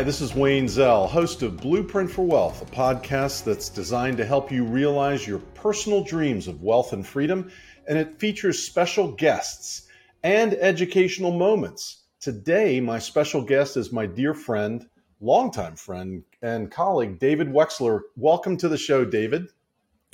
Hi, this is Wayne Zell, host of Blueprint for Wealth, a podcast that's designed to help you realize your personal dreams of wealth and freedom, and it features special guests and educational moments. Today, my special guest is my dear friend, longtime friend, and colleague, David Wexler. Welcome to the show, David.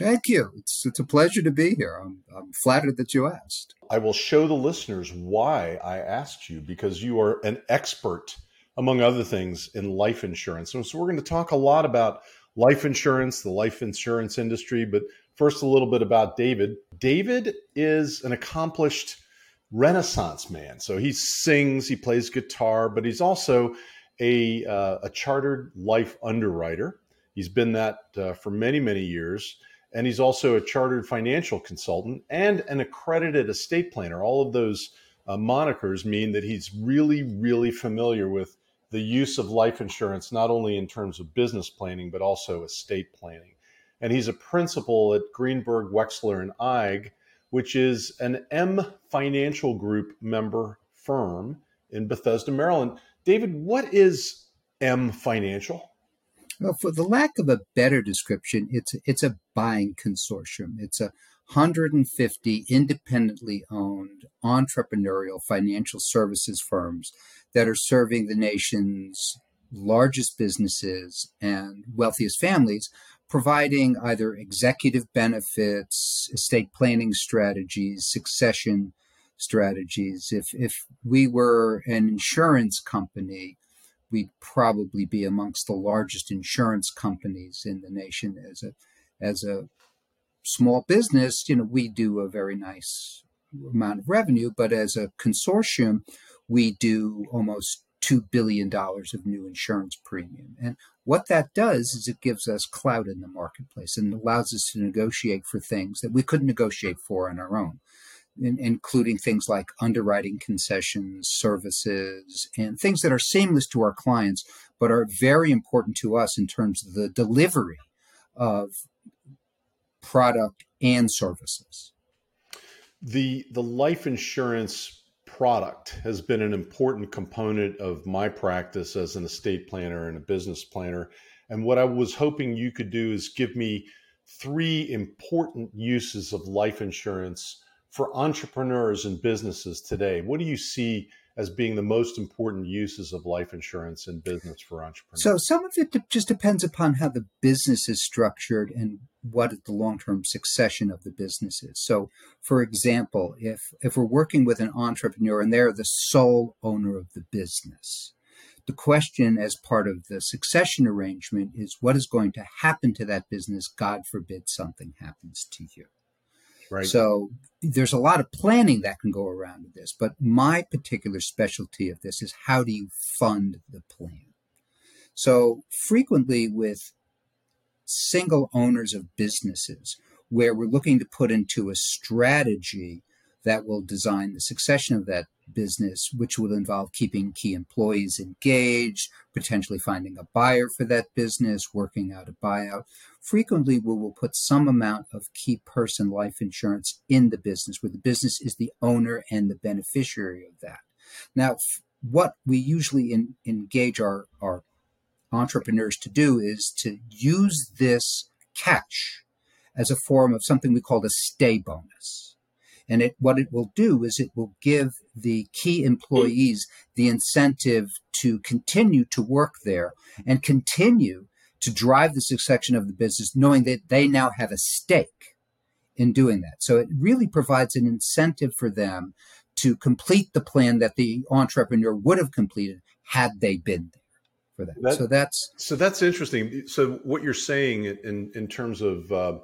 Thank you. It's, it's a pleasure to be here. I'm, I'm flattered that you asked. I will show the listeners why I asked you because you are an expert, among other things, in life insurance. So, so we're going to talk a lot about life insurance, the life insurance industry. But first, a little bit about David. David is an accomplished Renaissance man. So he sings, he plays guitar, but he's also a, uh, a chartered life underwriter. He's been that uh, for many, many years. And he's also a chartered financial consultant and an accredited estate planner. All of those uh, monikers mean that he's really, really familiar with the use of life insurance, not only in terms of business planning, but also estate planning. And he's a principal at Greenberg, Wexler, and Eig, which is an M Financial Group member firm in Bethesda, Maryland. David, what is M Financial? Well, for the lack of a better description, it's it's a buying consortium. It's a 150 independently owned entrepreneurial financial services firms that are serving the nation's largest businesses and wealthiest families, providing either executive benefits, estate planning strategies, succession strategies. If if we were an insurance company, we'd probably be amongst the largest insurance companies in the nation as a as a small business you know we do a very nice amount of revenue but as a consortium we do almost $2 billion of new insurance premium. And what that does is it gives us clout in the marketplace and allows us to negotiate for things that we couldn't negotiate for on our own in, including things like underwriting concessions, services, and things that are seamless to our clients, but are very important to us in terms of the delivery of product and services. The the life insurance product has been an important component of my practice as an estate planner and a business planner. And what I was hoping you could do is give me three important uses of life insurance for entrepreneurs and businesses today, what do you see as being the most important uses of life insurance in business for entrepreneurs? So, some of it just depends upon how the business is structured and what the long term succession of the business is. So, for example, if, if we're working with an entrepreneur and they're the sole owner of the business, the question as part of the succession arrangement is what is going to happen to that business, God forbid something happens to you. Right. So there's a lot of planning that can go around with this, but my particular specialty of this is how do you fund the plan? So frequently with single owners of businesses where we're looking to put into a strategy that will design the succession of that business, which will involve keeping key employees engaged, potentially finding a buyer for that business, working out a buyout. Frequently, we will put some amount of key person life insurance in the business, where the business is the owner and the beneficiary of that. Now, what we usually in, engage our, our entrepreneurs to do is to use this cash as a form of something we call a stay bonus. And it, what it will do is it will give the key employees the incentive to continue to work there and continue to drive the succession of the business, knowing that they now have a stake in doing that. So it really provides an incentive for them to complete the plan that the entrepreneur would have completed had they been there for that. that so that's so that's interesting. So what you're saying in in terms of uh,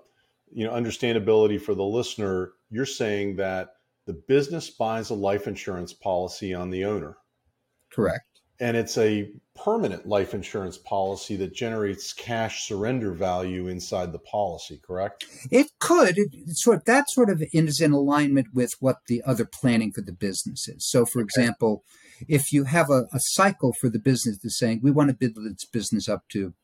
you know understandability for the listener you're saying that the business buys a life insurance policy on the owner. Correct. And it's a permanent life insurance policy that generates cash surrender value inside the policy correct? It could. It, sort that sort of is in alignment with what the other planning for the business is. So for okay. example if you have a, a cycle for the business that's saying we want to build this business up to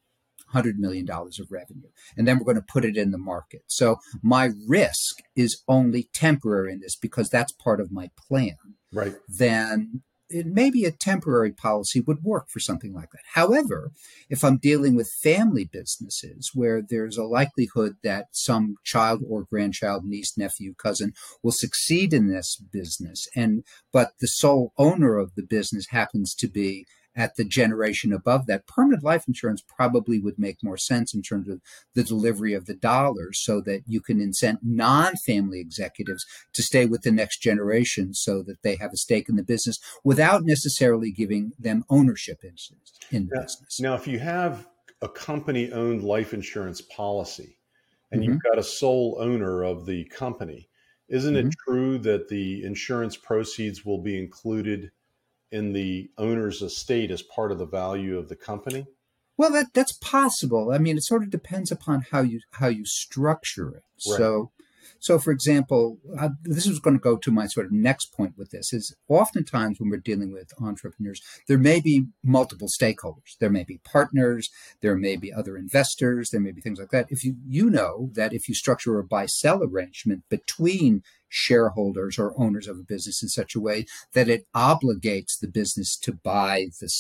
$100 million of revenue. And then we're going to put it in the market. So my risk is only temporary in this because that's part of my plan. Right. Then it maybe a temporary policy would work for something like that. However, if I'm dealing with family businesses where there's a likelihood that some child or grandchild, niece, nephew, cousin will succeed in this business and but the sole owner of the business happens to be at the generation above that, permanent life insurance probably would make more sense in terms of the delivery of the dollars so that you can incent non family executives to stay with the next generation so that they have a stake in the business without necessarily giving them ownership in, in the now, business. Now, if you have a company owned life insurance policy and mm-hmm. you've got a sole owner of the company, isn't mm-hmm. it true that the insurance proceeds will be included in the owner's estate as part of the value of the company? Well, that that's possible. I mean, it sort of depends upon how you how you structure it. Right. So, so for example, uh, this is going to go to my sort of next point with this is oftentimes when we're dealing with entrepreneurs, there may be multiple stakeholders. There may be partners, there may be other investors, there may be things like that. If you you know that if you structure a buy sell arrangement between shareholders or owners of a business in such a way that it obligates the business to buy the,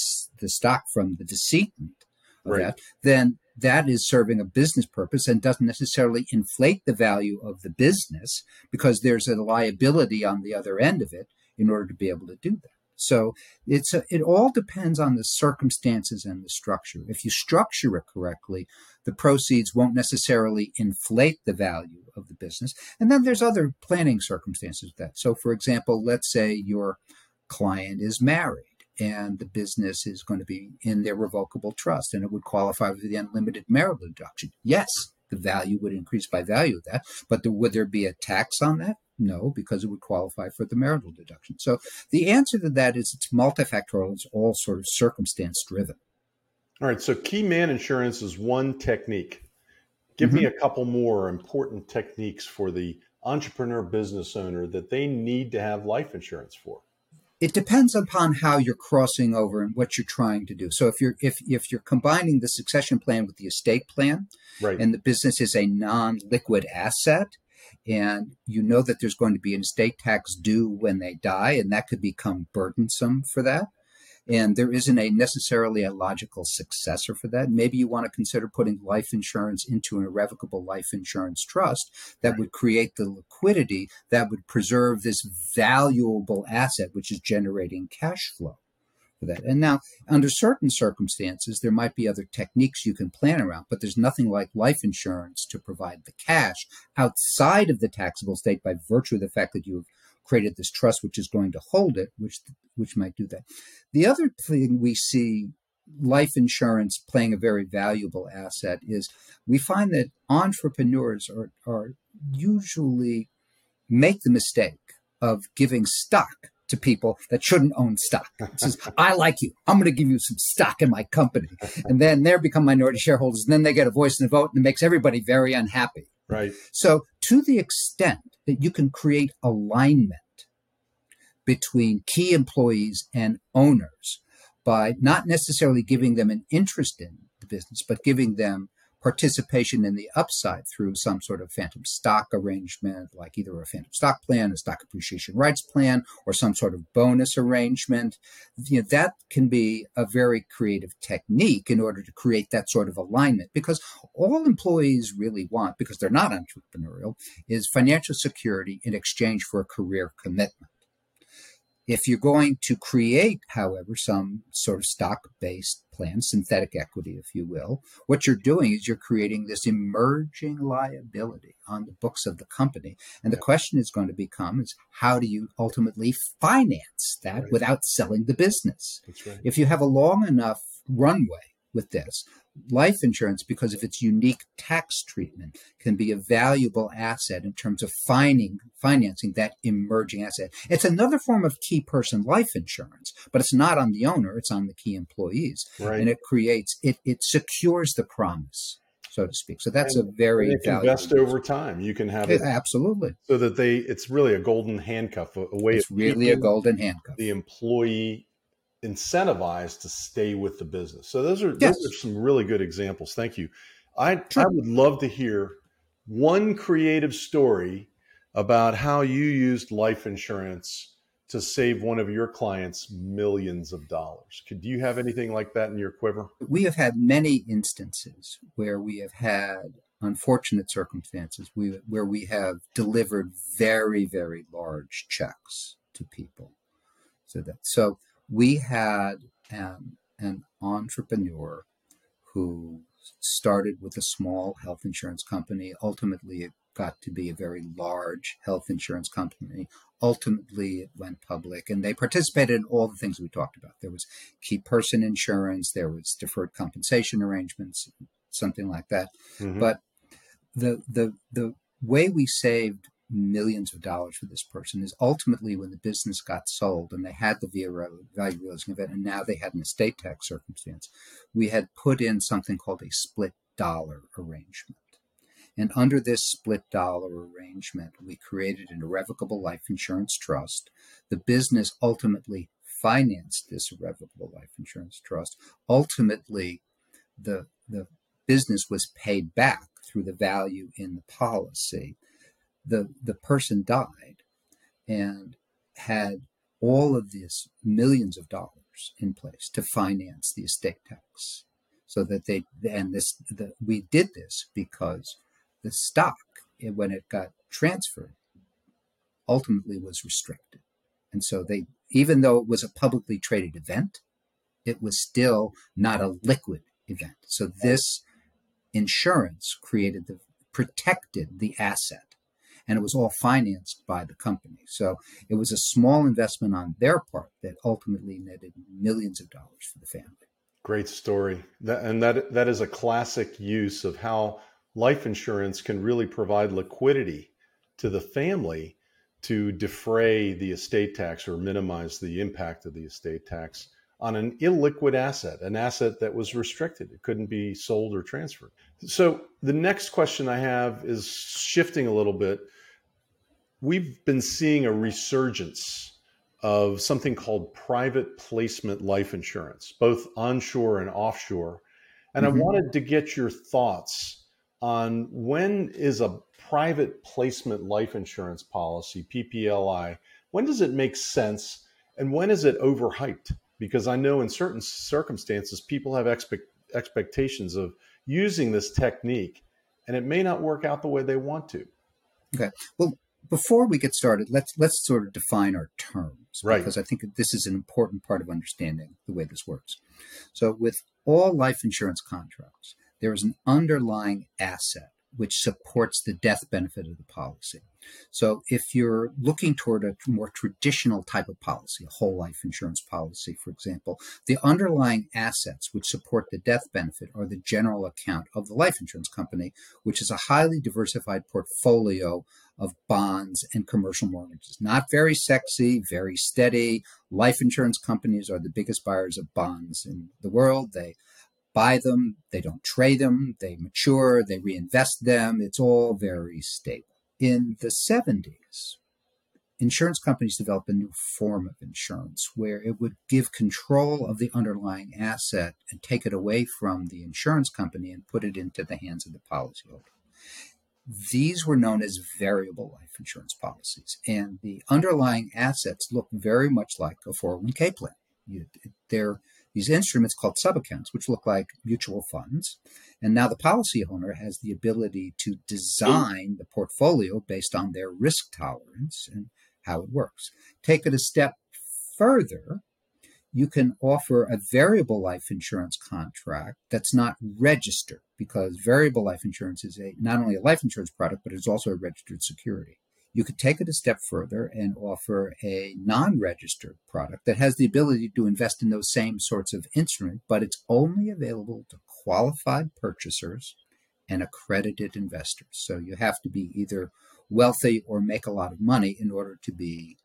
the stock from the decedent right. that, then that is serving a business purpose and doesn't necessarily inflate the value of the business because there's a liability on the other end of it in order to be able to do that. So it's a, it all depends on the circumstances and the structure. If you structure it correctly, the proceeds won't necessarily inflate the value of the business. And then there's other planning circumstances that. So, for example, let's say your client is married and the business is going to be in their revocable trust and it would qualify for the unlimited marital deduction. Yes, the value would increase by value of that, but there, would there be a tax on that? No, because it would qualify for the marital deduction. So the answer to that is it's multifactorial. It's all sort of circumstance driven. All right. So key man insurance is one technique. Give mm-hmm. me a couple more important techniques for the entrepreneur business owner that they need to have life insurance for. It depends upon how you're crossing over and what you're trying to do. So if you're if if you're combining the succession plan with the estate plan, right. and the business is a non-liquid asset, and you know that there's going to be an estate tax due when they die, and that could become burdensome for that. And there isn't a necessarily a logical successor for that. Maybe you want to consider putting life insurance into an irrevocable life insurance trust that would create the liquidity that would preserve this valuable asset, which is generating cash flow for that. And now, under certain circumstances, there might be other techniques you can plan around, but there's nothing like life insurance to provide the cash outside of the taxable estate by virtue of the fact that you've created this trust which is going to hold it, which which might do that. The other thing we see life insurance playing a very valuable asset is we find that entrepreneurs are, are usually make the mistake of giving stock to people that shouldn't own stock. It says, I like you. I'm going to give you some stock in my company. And then they become minority shareholders. And then they get a voice in the vote and it makes everybody very unhappy. Right. So to the extent that you can create alignment between key employees and owners by not necessarily giving them an interest in the business, but giving them participation in the upside through some sort of phantom stock arrangement, like either a phantom stock plan, a stock appreciation rights plan, or some sort of bonus arrangement. You know, that can be a very creative technique in order to create that sort of alignment because all employees really want, because they're not entrepreneurial, is financial security in exchange for a career commitment. If you're going to create, however, some sort of stock based plan, synthetic equity, if you will, what you're doing is you're creating this emerging liability on the books of the company. And the question is going to become is how do you ultimately finance that right. without selling the business? Right. If you have a long enough runway with this, life insurance, because of its unique tax treatment, can be a valuable asset in terms of finding, financing that emerging asset. It's another form of key person life insurance, but it's not on the owner, it's on the key employees. Right. And it creates, it, it secures the promise. So to speak. So that's and, a very and can invest over time. You can have it absolutely so that they. It's really a golden handcuff, a, a way. It's really a golden handcuff. The employee incentivized to stay with the business. So those are yes. those are some really good examples. Thank you. I sure. I would love to hear one creative story about how you used life insurance to save one of your clients millions of dollars. Could you have anything like that in your quiver? We have had many instances where we have had unfortunate circumstances we, where we have delivered very, very large checks to people. So that so we had um, an entrepreneur who started with a small health insurance company. Ultimately, it got to be a very large health insurance company. Ultimately, it went public, and they participated in all the things we talked about. There was key person insurance, there was deferred compensation arrangements, something like that. Mm-hmm. But the the the way we saved millions of dollars for this person is ultimately when the business got sold and they had the value realizing event and now they had an estate tax circumstance, we had put in something called a split dollar arrangement. And under this split dollar arrangement, we created an irrevocable life insurance trust. The business ultimately financed this irrevocable life insurance trust. Ultimately, the, the business was paid back through the value in the policy the the person died and had all of these millions of dollars in place to finance the estate tax so that they and this the, we did this because the stock when it got transferred ultimately was restricted. And so they even though it was a publicly traded event it was still not a liquid event. So this insurance created the protected the asset and it was all financed by the company. So it was a small investment on their part that ultimately netted millions of dollars for the family. Great story. That, and that that is a classic use of how life insurance can really provide liquidity to the family to defray the estate tax or minimize the impact of the estate tax on an illiquid asset, an asset that was restricted. It couldn't be sold or transferred. So the next question I have is shifting a little bit we've been seeing a resurgence of something called private placement life insurance, both onshore and offshore. And mm-hmm. I wanted to get your thoughts on when is a private placement life insurance policy, PPLI, when does it make sense and when is it overhyped? Because I know in certain circumstances, people have expect, expectations of using this technique and it may not work out the way they want to. Okay. Well, before we get started, let's let's sort of define our terms, right? Because I think this is an important part of understanding the way this works. So, with all life insurance contracts, there is an underlying asset which supports the death benefit of the policy. So if you're looking toward a more traditional type of policy, a whole life insurance policy, for example, the underlying assets which support the death benefit are the general account of the life insurance company, which is a highly diversified portfolio of bonds and commercial mortgages. Not very sexy, very steady. Life insurance companies are the biggest buyers of bonds in the world. They buy them, they don't trade them, they mature, they reinvest them. It's all very stable. In the 70s, insurance companies developed a new form of insurance where it would give control of the underlying asset and take it away from the insurance company and put it into the hands of the policyholder. These were known as variable life insurance policies, and the underlying assets look very much like a 401k plan. You, they're these instruments called subaccounts, which look like mutual funds. And now the policy owner has the ability to design the portfolio based on their risk tolerance and how it works. Take it a step further, you can offer a variable life insurance contract that's not registered because variable life insurance is a not only a life insurance product but it's also a registered security you could take it a step further and offer a non registered product that has the ability to invest in those same sorts of instruments, but it's only available to qualified purchasers and accredited investors. So you have to be either wealthy or make a lot of money in order to be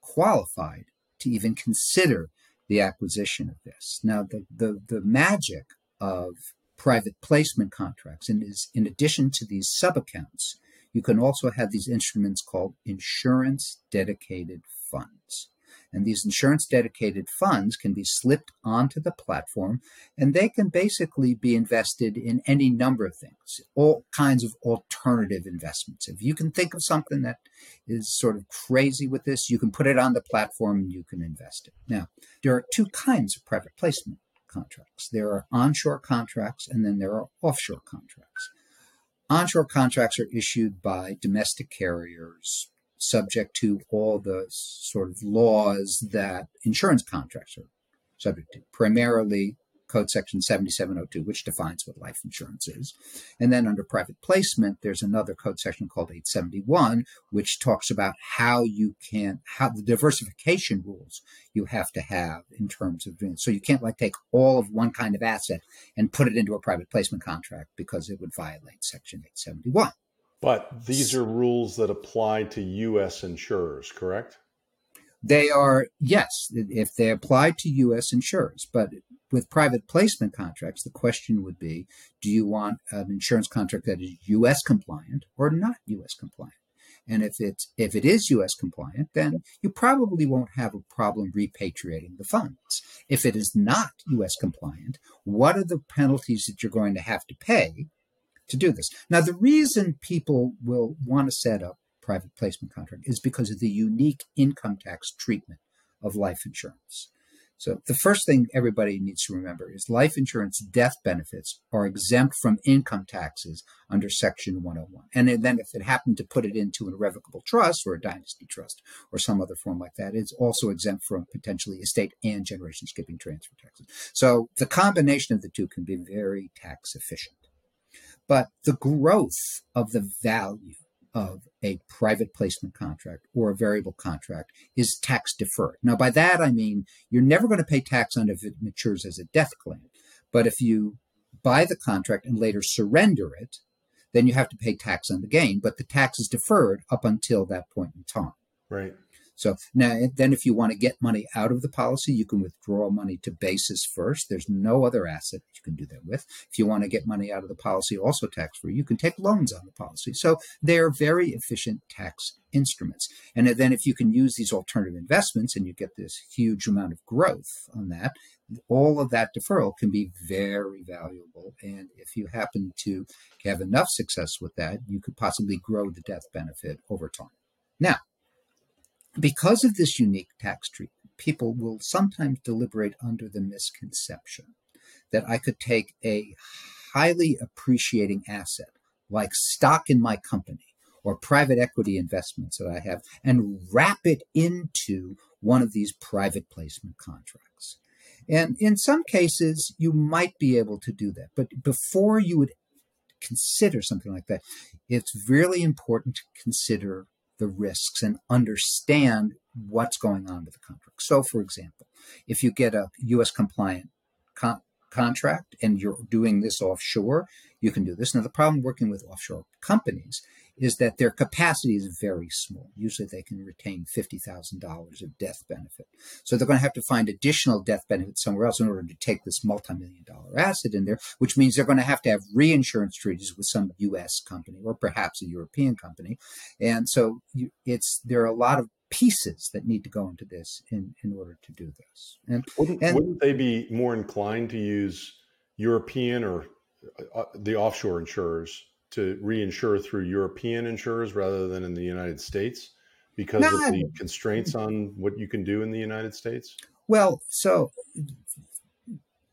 qualified to even consider the acquisition of this. Now, the, the, the magic of private placement contracts and is in addition to these sub accounts you can also have these instruments called insurance dedicated funds. And these insurance dedicated funds can be slipped onto the platform and they can basically be invested in any number of things, all kinds of alternative investments. If you can think of something that is sort of crazy with this, you can put it on the platform and you can invest it. Now, there are two kinds of private placement contracts there are onshore contracts and then there are offshore contracts. Onshore contracts are issued by domestic carriers, subject to all the sort of laws that insurance contracts are subject to, primarily Code Section 7702, which defines what life insurance is. And then under private placement, there's another code section called 871, which talks about how you can, how the diversification rules you have to have in terms of doing. So you can't like take all of one kind of asset and put it into a private placement contract because it would violate Section 871. But these are rules that apply to U.S. insurers, correct? They are, yes, if they apply to U.S. insurers. But with private placement contracts, the question would be do you want an insurance contract that is U.S. compliant or not U.S. compliant? And if it's if it is U.S. compliant, then you probably won't have a problem repatriating the funds. If it is not U.S. compliant, what are the penalties that you're going to have to pay to do this. Now, the reason people will want to set up private placement contract is because of the unique income tax treatment of life insurance. So the first thing everybody needs to remember is life insurance death benefits are exempt from income taxes under section 101. And then if it happened to put it into an irrevocable trust or a dynasty trust or some other form like that, it's also exempt from potentially estate and generation skipping transfer taxes. So the combination of the two can be very tax efficient. But the growth of the value of a private placement contract or a variable contract is tax deferred. Now, by that I mean you're never going to pay tax on it if it matures as a death claim. But if you buy the contract and later surrender it, then you have to pay tax on the gain, but the tax is deferred up until that point in time. Right. So now, eh, then, if you want to get money out of the policy, you can withdraw money to basis first. There's no other asset that you can do that with. If you want to get money out of the policy, also tax free, you can take loans on the policy. So they're very efficient tax instruments. And then, if you can use these alternative investments and you get this huge amount of growth on that, all of that deferral can be very valuable. And if you happen to have enough success with that, you could possibly grow the death benefit over time. Now, because of this unique tax treatment, people will sometimes deliberate under the misconception that I could take a highly appreciating asset like stock in my company or private equity investments that I have and wrap it into one of these private placement contracts. And in some cases, you might be able to do that. But before you would consider something like that, it's really important to consider the risks and understand what's going on with the contract. So, for example, if you get a U.S. compliant con- contract and you're doing this offshore, you can do this. Now, the problem working with offshore companies is that their capacity is very small. Usually they can retain $50,000 of death benefit. So they're going to have to find additional death benefit somewhere else in order to take this multi-million dollar asset in there, which means they're going to have to have reinsurance treaties with some US company or perhaps a European company. And so it's, there are a lot of pieces that need to go into this in, in order to do this. And wouldn't, and, wouldn't they be more inclined to use European or uh, the offshore insurers to reinsure through European insurers rather than in the United States because of the constraints on what you can do in the United States? Well, so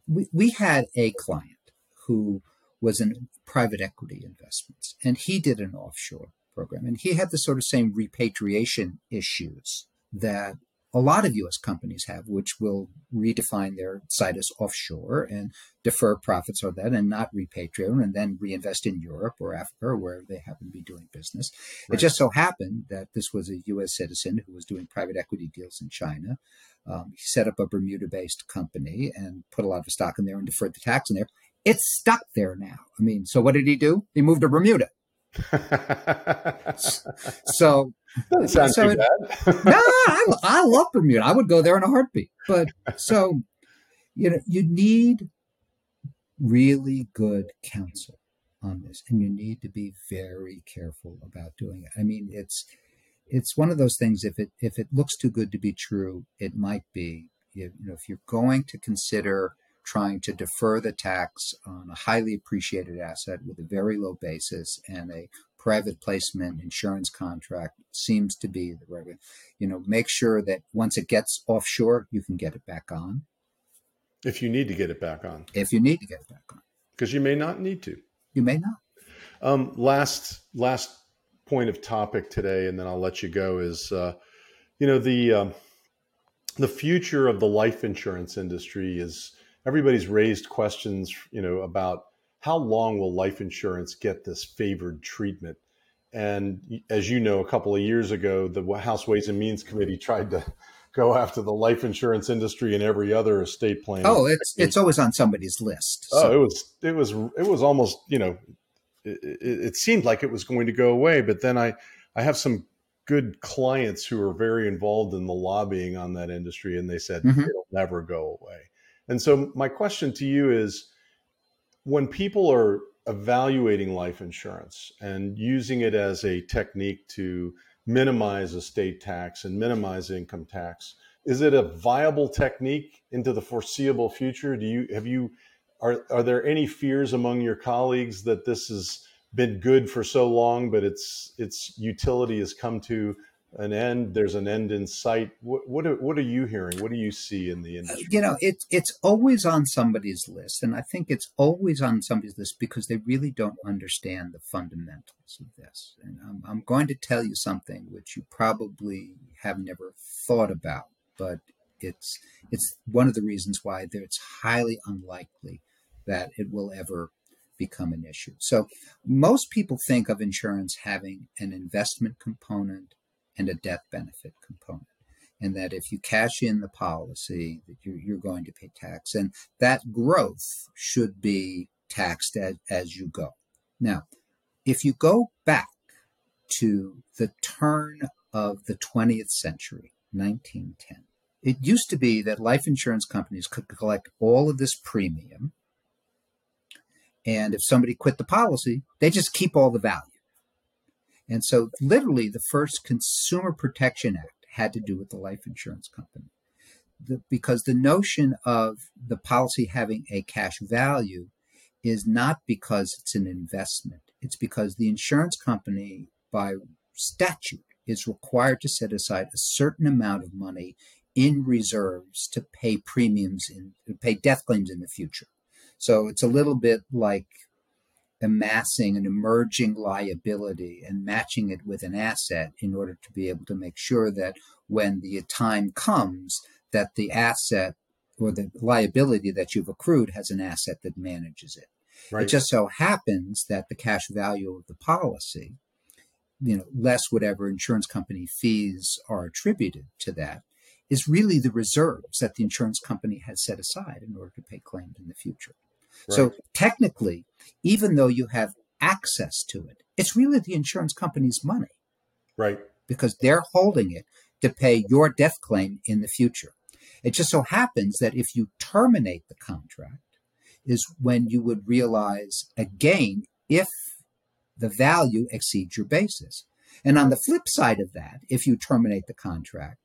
we, we had a client who was in private equity investments and he did an offshore program and he had the sort of same repatriation issues that a lot of U.S. companies have, which will redefine their site as offshore and defer profits of that and not repatriate and then reinvest in Europe or Africa or wherever they happen to be doing business. Right. It just so happened that this was a U.S. citizen who was doing private equity deals in China. Um, he set up a Bermuda based company and put a lot of stock in there and deferred the tax in there. It's stuck there now. I mean, so what did he do? He moved to Bermuda. so so too it, bad. no, I, I love Bermuda. I would go there in a heartbeat. But so, you know, you need really good counsel on this, and you need to be very careful about doing it. I mean, it's it's one of those things. If it if it looks too good to be true, it might be. You know, if you're going to consider trying to defer the tax on a highly appreciated asset with a very low basis and a private placement insurance contract seems to be the right way. You know, make sure that once it gets offshore, you can get it back on. If you need to get it back on. If you need to get it back on. Because you may not need to. You may not. Um, last last point of topic today, and then I'll let you go. Is uh, you know the um, the future of the life insurance industry is everybody's raised questions. You know about how long will life insurance get this favored treatment? And as you know, a couple of years ago, the House Ways and Means Committee tried to go after the life insurance industry and every other estate plan. Oh, it's it's always on somebody's list. So. Oh, it was it was it was almost you know, it, it, it seemed like it was going to go away, but then I I have some good clients who are very involved in the lobbying on that industry, and they said mm-hmm. it'll never go away. And so my question to you is when people are evaluating life insurance and using it as a technique to minimize estate tax and minimize income tax, is it a viable technique into the foreseeable future? Do you have you are are there any fears among your colleagues that this has been good for so long, but its its utility has come to an end there's an end in sight. What what are, what are you hearing? What do you see in the uh, industry? you know it's it's always on somebody's list and i think it's always on somebody's list because they really don't understand the fundamentals of this. And i'm, I'm going to tell you something which you probably have never thought about but it's it's one of the reasons why it's highly unlikely that it will ever become an issue. So most people think of insurance having an investment component and a death benefit component. And that if you cash in the policy, that you're, you're going to pay tax. And that growth should be taxed as, as you go. Now, if you go back to the turn of the 20th century, 1910, it used to be that life insurance companies could collect all of this premium. And if somebody quit the policy, they just keep all the value. And so, literally, the first Consumer Protection Act had to do with the life insurance company. The, because the notion of the policy having a cash value is not because it's an investment, it's because the insurance company, by statute, is required to set aside a certain amount of money in reserves to pay premiums in to pay death claims in the future. So it's a little bit like amassing an emerging liability and matching it with an asset in order to be able to make sure that when the time comes that the asset or the liability that you've accrued has an asset that manages it. Right. It just so happens that the cash value of the policy, you know, less whatever insurance company fees are attributed to that, is really the reserves that the insurance company has set aside in order to pay claims in the future. Right. So technically, even though you have access to it, it's really the insurance company's money. Right. Because they're holding it to pay your death claim in the future. It just so happens that if you terminate the contract, is when you would realize a gain if the value exceeds your basis. And on the flip side of that, if you terminate the contract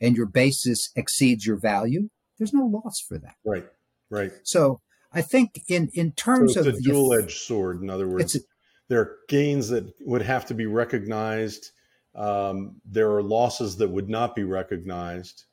and your basis exceeds your value, there's no loss for that. Right. Right. So I think in in terms so of a dual edged sword. In other words, a, there are gains that would have to be recognized. Um, there are losses that would not be recognized,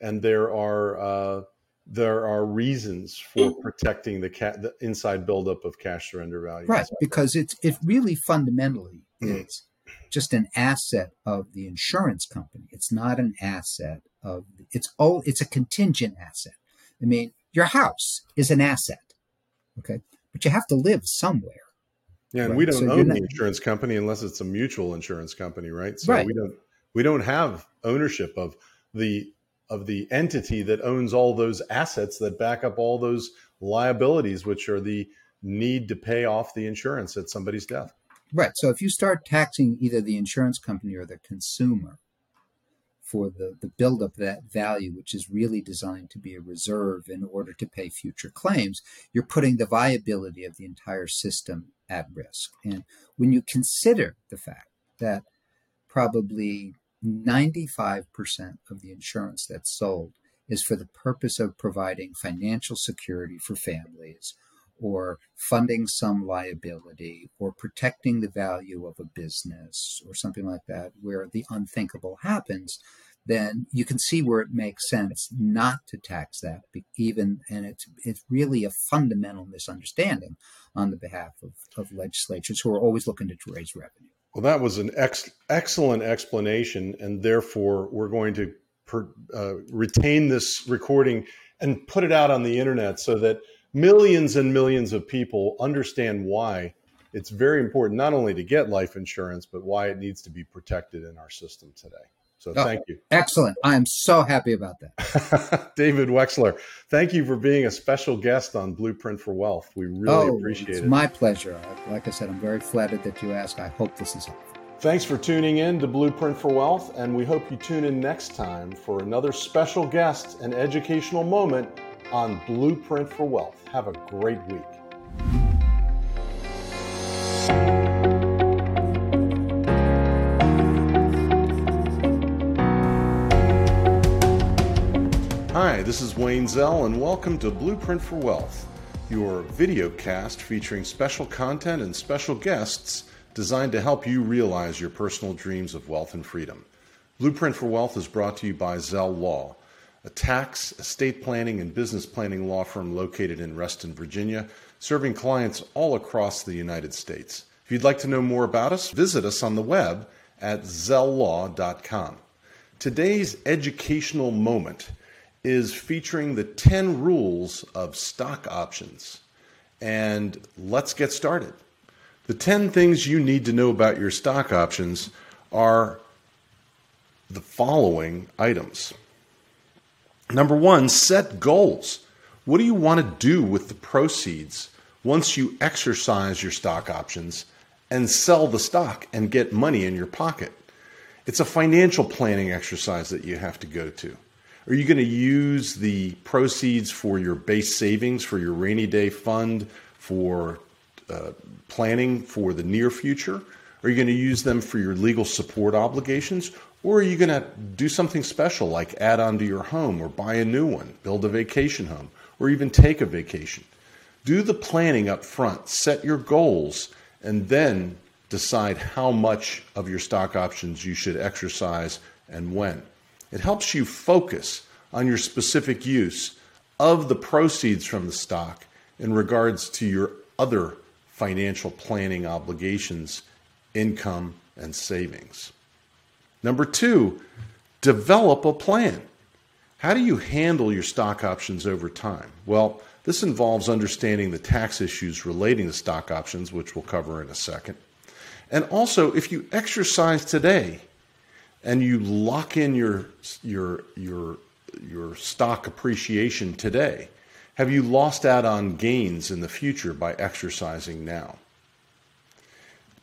and there are uh, there are reasons for protecting the, ca- the inside buildup of cash surrender value. Right, because it's it really fundamentally mm. is just an asset of the insurance company. It's not an asset of it's oh it's a contingent asset. I mean, your house is an asset. Okay. But you have to live somewhere. Yeah, and right? we don't so own not, the insurance company unless it's a mutual insurance company, right? So right. we don't we don't have ownership of the of the entity that owns all those assets that back up all those liabilities, which are the need to pay off the insurance at somebody's death. Right. So if you start taxing either the insurance company or the consumer, for the, the buildup of that value, which is really designed to be a reserve in order to pay future claims, you're putting the viability of the entire system at risk. And when you consider the fact that probably 95% of the insurance that's sold is for the purpose of providing financial security for families or funding some liability or protecting the value of a business or something like that, where the unthinkable happens, then you can see where it makes sense not to tax that even and it's it's really a fundamental misunderstanding on the behalf of, of legislatures who are always looking to raise revenue. Well, that was an ex- excellent explanation, and therefore we're going to per, uh, retain this recording and put it out on the internet so that millions and millions of people understand why it's very important not only to get life insurance, but why it needs to be protected in our system today. So oh, thank you. Excellent. I am so happy about that. David Wexler, thank you for being a special guest on Blueprint for Wealth. We really oh, appreciate it's it. It's my pleasure. Like I said, I'm very flattered that you asked. I hope this is helpful. Thanks for tuning in to Blueprint for Wealth, and we hope you tune in next time for another special guest and educational moment on Blueprint for Wealth. Have a great week. Hi, this is Wayne Zell, and welcome to Blueprint for Wealth, your video cast featuring special content and special guests designed to help you realize your personal dreams of wealth and freedom. Blueprint for Wealth is brought to you by Zell Law, a tax, estate planning, and business planning law firm located in Reston, Virginia, serving clients all across the United States. If you'd like to know more about us, visit us on the web at zelllaw.com. Today's educational moment is featuring the 10 rules of stock options. And let's get started. The 10 things you need to know about your stock options are the following items. Number one, set goals. What do you want to do with the proceeds once you exercise your stock options and sell the stock and get money in your pocket? It's a financial planning exercise that you have to go to. Are you going to use the proceeds for your base savings, for your rainy day fund, for uh, planning for the near future? Are you going to use them for your legal support obligations? Or are you going to do something special like add on to your home or buy a new one, build a vacation home, or even take a vacation? Do the planning up front, set your goals, and then decide how much of your stock options you should exercise and when. It helps you focus on your specific use of the proceeds from the stock in regards to your other financial planning obligations, income, and savings. Number two, develop a plan. How do you handle your stock options over time? Well, this involves understanding the tax issues relating to stock options, which we'll cover in a second. And also, if you exercise today and you lock in your, your, your, your stock appreciation today, have you lost out on gains in the future by exercising now?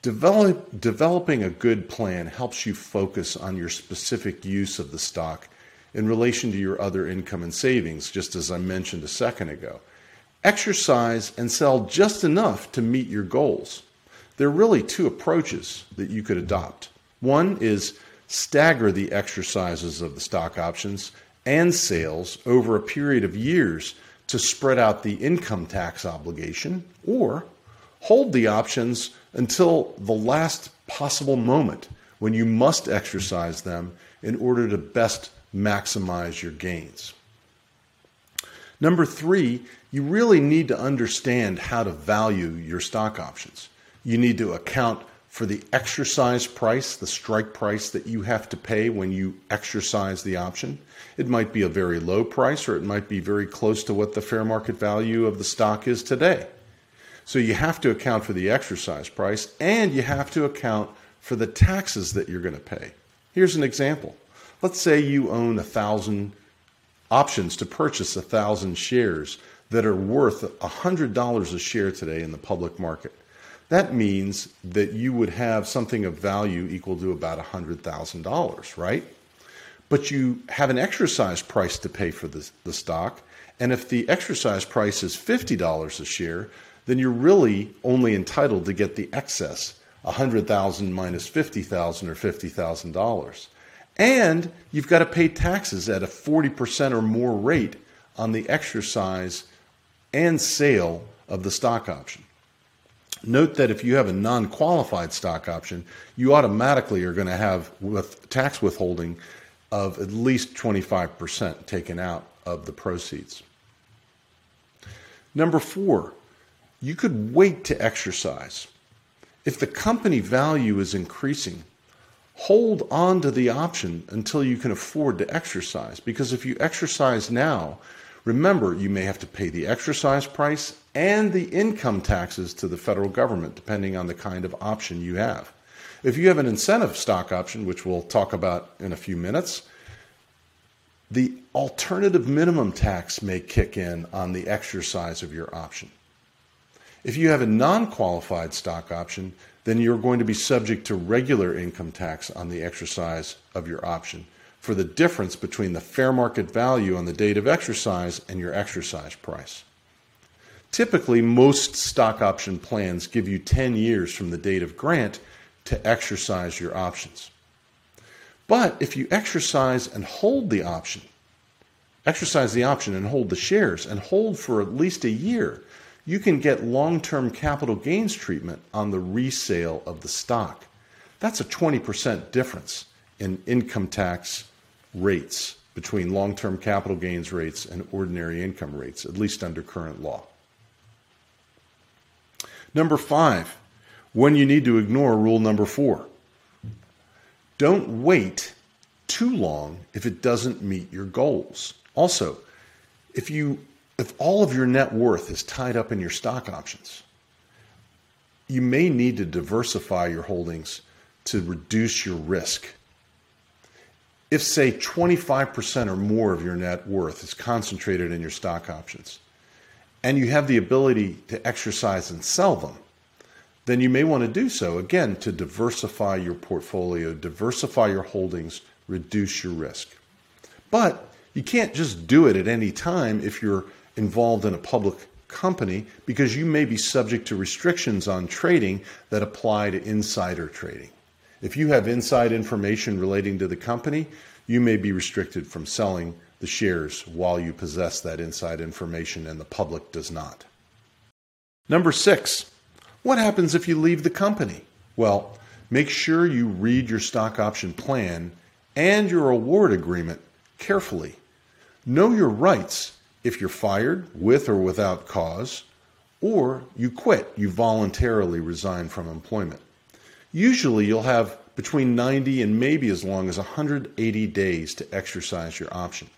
Develop, developing a good plan helps you focus on your specific use of the stock in relation to your other income and savings, just as I mentioned a second ago. Exercise and sell just enough to meet your goals. There are really two approaches that you could adopt. One is stagger the exercises of the stock options and sales over a period of years to spread out the income tax obligation or hold the options until the last possible moment when you must exercise them in order to best maximize your gains. Number three, you really need to understand how to value your stock options. You need to account for the exercise price, the strike price that you have to pay when you exercise the option. It might be a very low price or it might be very close to what the fair market value of the stock is today. So you have to account for the exercise price and you have to account for the taxes that you're going to pay. Here's an example. Let's say you own a thousand options to purchase a thousand shares that are worth $100 a share today in the public market that means that you would have something of value equal to about $100,000, right? But you have an exercise price to pay for the, the stock. And if the exercise price is $50 a share, then you're really only entitled to get the excess, 100,000 minus 50,000 or $50,000. And you've got to pay taxes at a 40% or more rate on the exercise and sale of the stock option. Note that if you have a non qualified stock option, you automatically are going to have with tax withholding of at least 25% taken out of the proceeds. Number four, you could wait to exercise. If the company value is increasing, hold on to the option until you can afford to exercise. Because if you exercise now, remember you may have to pay the exercise price and the income taxes to the federal government, depending on the kind of option you have. If you have an incentive stock option, which we'll talk about in a few minutes, the alternative minimum tax may kick in on the exercise of your option. If you have a non qualified stock option, then you're going to be subject to regular income tax on the exercise of your option for the difference between the fair market value on the date of exercise and your exercise price. Typically, most stock option plans give you 10 years from the date of grant to exercise your options. But if you exercise and hold the option, exercise the option and hold the shares and hold for at least a year, you can get long term capital gains treatment on the resale of the stock. That's a 20% difference in income tax rates between long term capital gains rates and ordinary income rates, at least under current law. Number five, when you need to ignore rule number four. Don't wait too long if it doesn't meet your goals. Also, if you if all of your net worth is tied up in your stock options, you may need to diversify your holdings to reduce your risk. If, say, 25% or more of your net worth is concentrated in your stock options, and you have the ability to exercise and sell them, then you may want to do so again to diversify your portfolio, diversify your holdings, reduce your risk. But you can't just do it at any time if you're involved in a public company because you may be subject to restrictions on trading that apply to insider trading. If you have inside information relating to the company, you may be restricted from selling the shares while you possess that inside information and the public does not. Number six, what happens if you leave the company? Well, make sure you read your stock option plan and your award agreement carefully. Know your rights if you're fired with or without cause, or you quit, you voluntarily resign from employment. Usually you'll have between 90 and maybe as long as 180 days to exercise your option.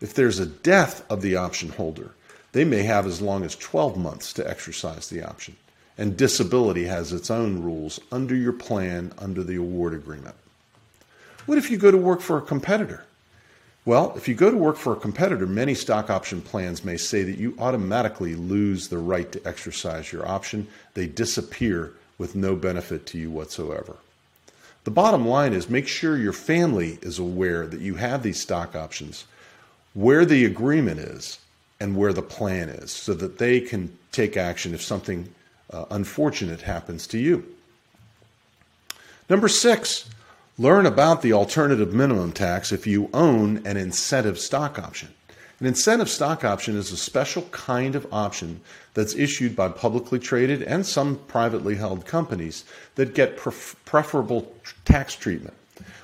If there's a death of the option holder, they may have as long as 12 months to exercise the option. And disability has its own rules under your plan under the award agreement. What if you go to work for a competitor? Well, if you go to work for a competitor, many stock option plans may say that you automatically lose the right to exercise your option. They disappear with no benefit to you whatsoever. The bottom line is make sure your family is aware that you have these stock options, where the agreement is, and where the plan is, so that they can take action if something uh, unfortunate happens to you. Number six, Learn about the alternative minimum tax if you own an incentive stock option. An incentive stock option is a special kind of option that's issued by publicly traded and some privately held companies that get pref- preferable tax treatment.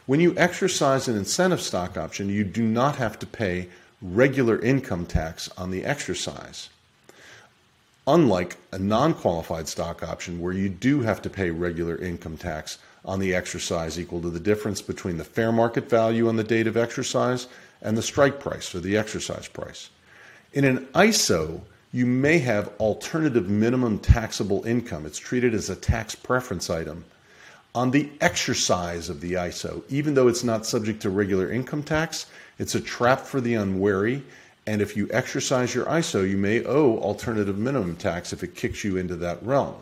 When you exercise an incentive stock option, you do not have to pay regular income tax on the exercise. Unlike a non qualified stock option where you do have to pay regular income tax on the exercise equal to the difference between the fair market value on the date of exercise and the strike price or the exercise price. In an ISO, you may have alternative minimum taxable income. It's treated as a tax preference item on the exercise of the ISO. Even though it's not subject to regular income tax, it's a trap for the unwary. And if you exercise your ISO, you may owe alternative minimum tax if it kicks you into that realm.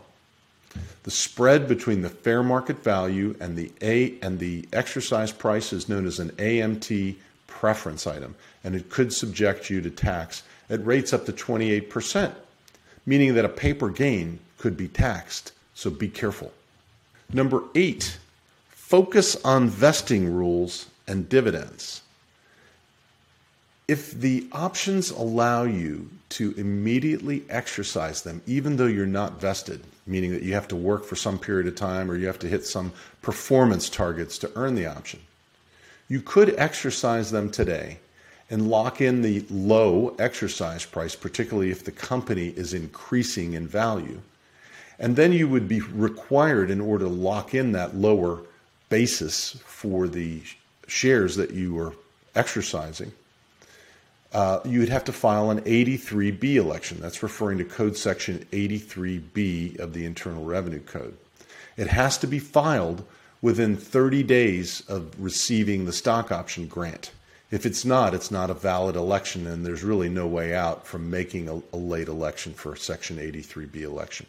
The spread between the fair market value and the A and the exercise price is known as an AMT preference item, and it could subject you to tax at rates up to 28%, meaning that a paper gain could be taxed. So be careful. Number eight, focus on vesting rules and dividends. If the options allow you to immediately exercise them, even though you're not vested, meaning that you have to work for some period of time or you have to hit some performance targets to earn the option, you could exercise them today and lock in the low exercise price, particularly if the company is increasing in value. And then you would be required, in order to lock in that lower basis for the shares that you were exercising, uh, you would have to file an 83B election. That's referring to Code Section 83B of the Internal Revenue Code. It has to be filed within 30 days of receiving the stock option grant. If it's not, it's not a valid election, and there's really no way out from making a, a late election for a Section 83B election.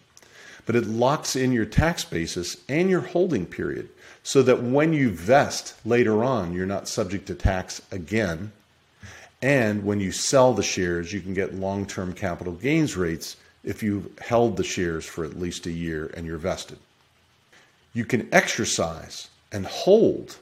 But it locks in your tax basis and your holding period so that when you vest later on, you're not subject to tax again. And when you sell the shares, you can get long term capital gains rates if you've held the shares for at least a year and you're vested. You can exercise and hold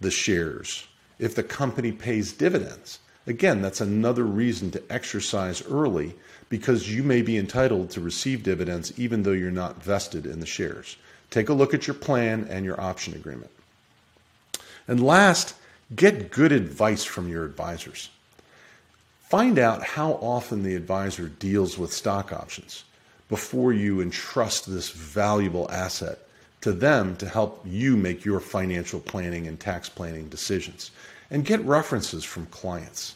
the shares if the company pays dividends. Again, that's another reason to exercise early because you may be entitled to receive dividends even though you're not vested in the shares. Take a look at your plan and your option agreement. And last, get good advice from your advisors. Find out how often the advisor deals with stock options before you entrust this valuable asset to them to help you make your financial planning and tax planning decisions. And get references from clients.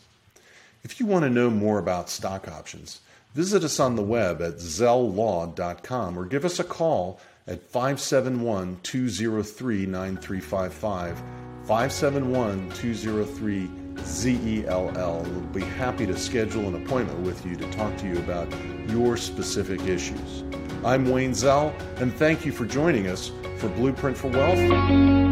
If you want to know more about stock options, visit us on the web at zelllaw.com or give us a call at 571 203 9355. 571 203 ZELL. We'll be happy to schedule an appointment with you to talk to you about your specific issues. I'm Wayne Zell, and thank you for joining us for Blueprint for Wealth.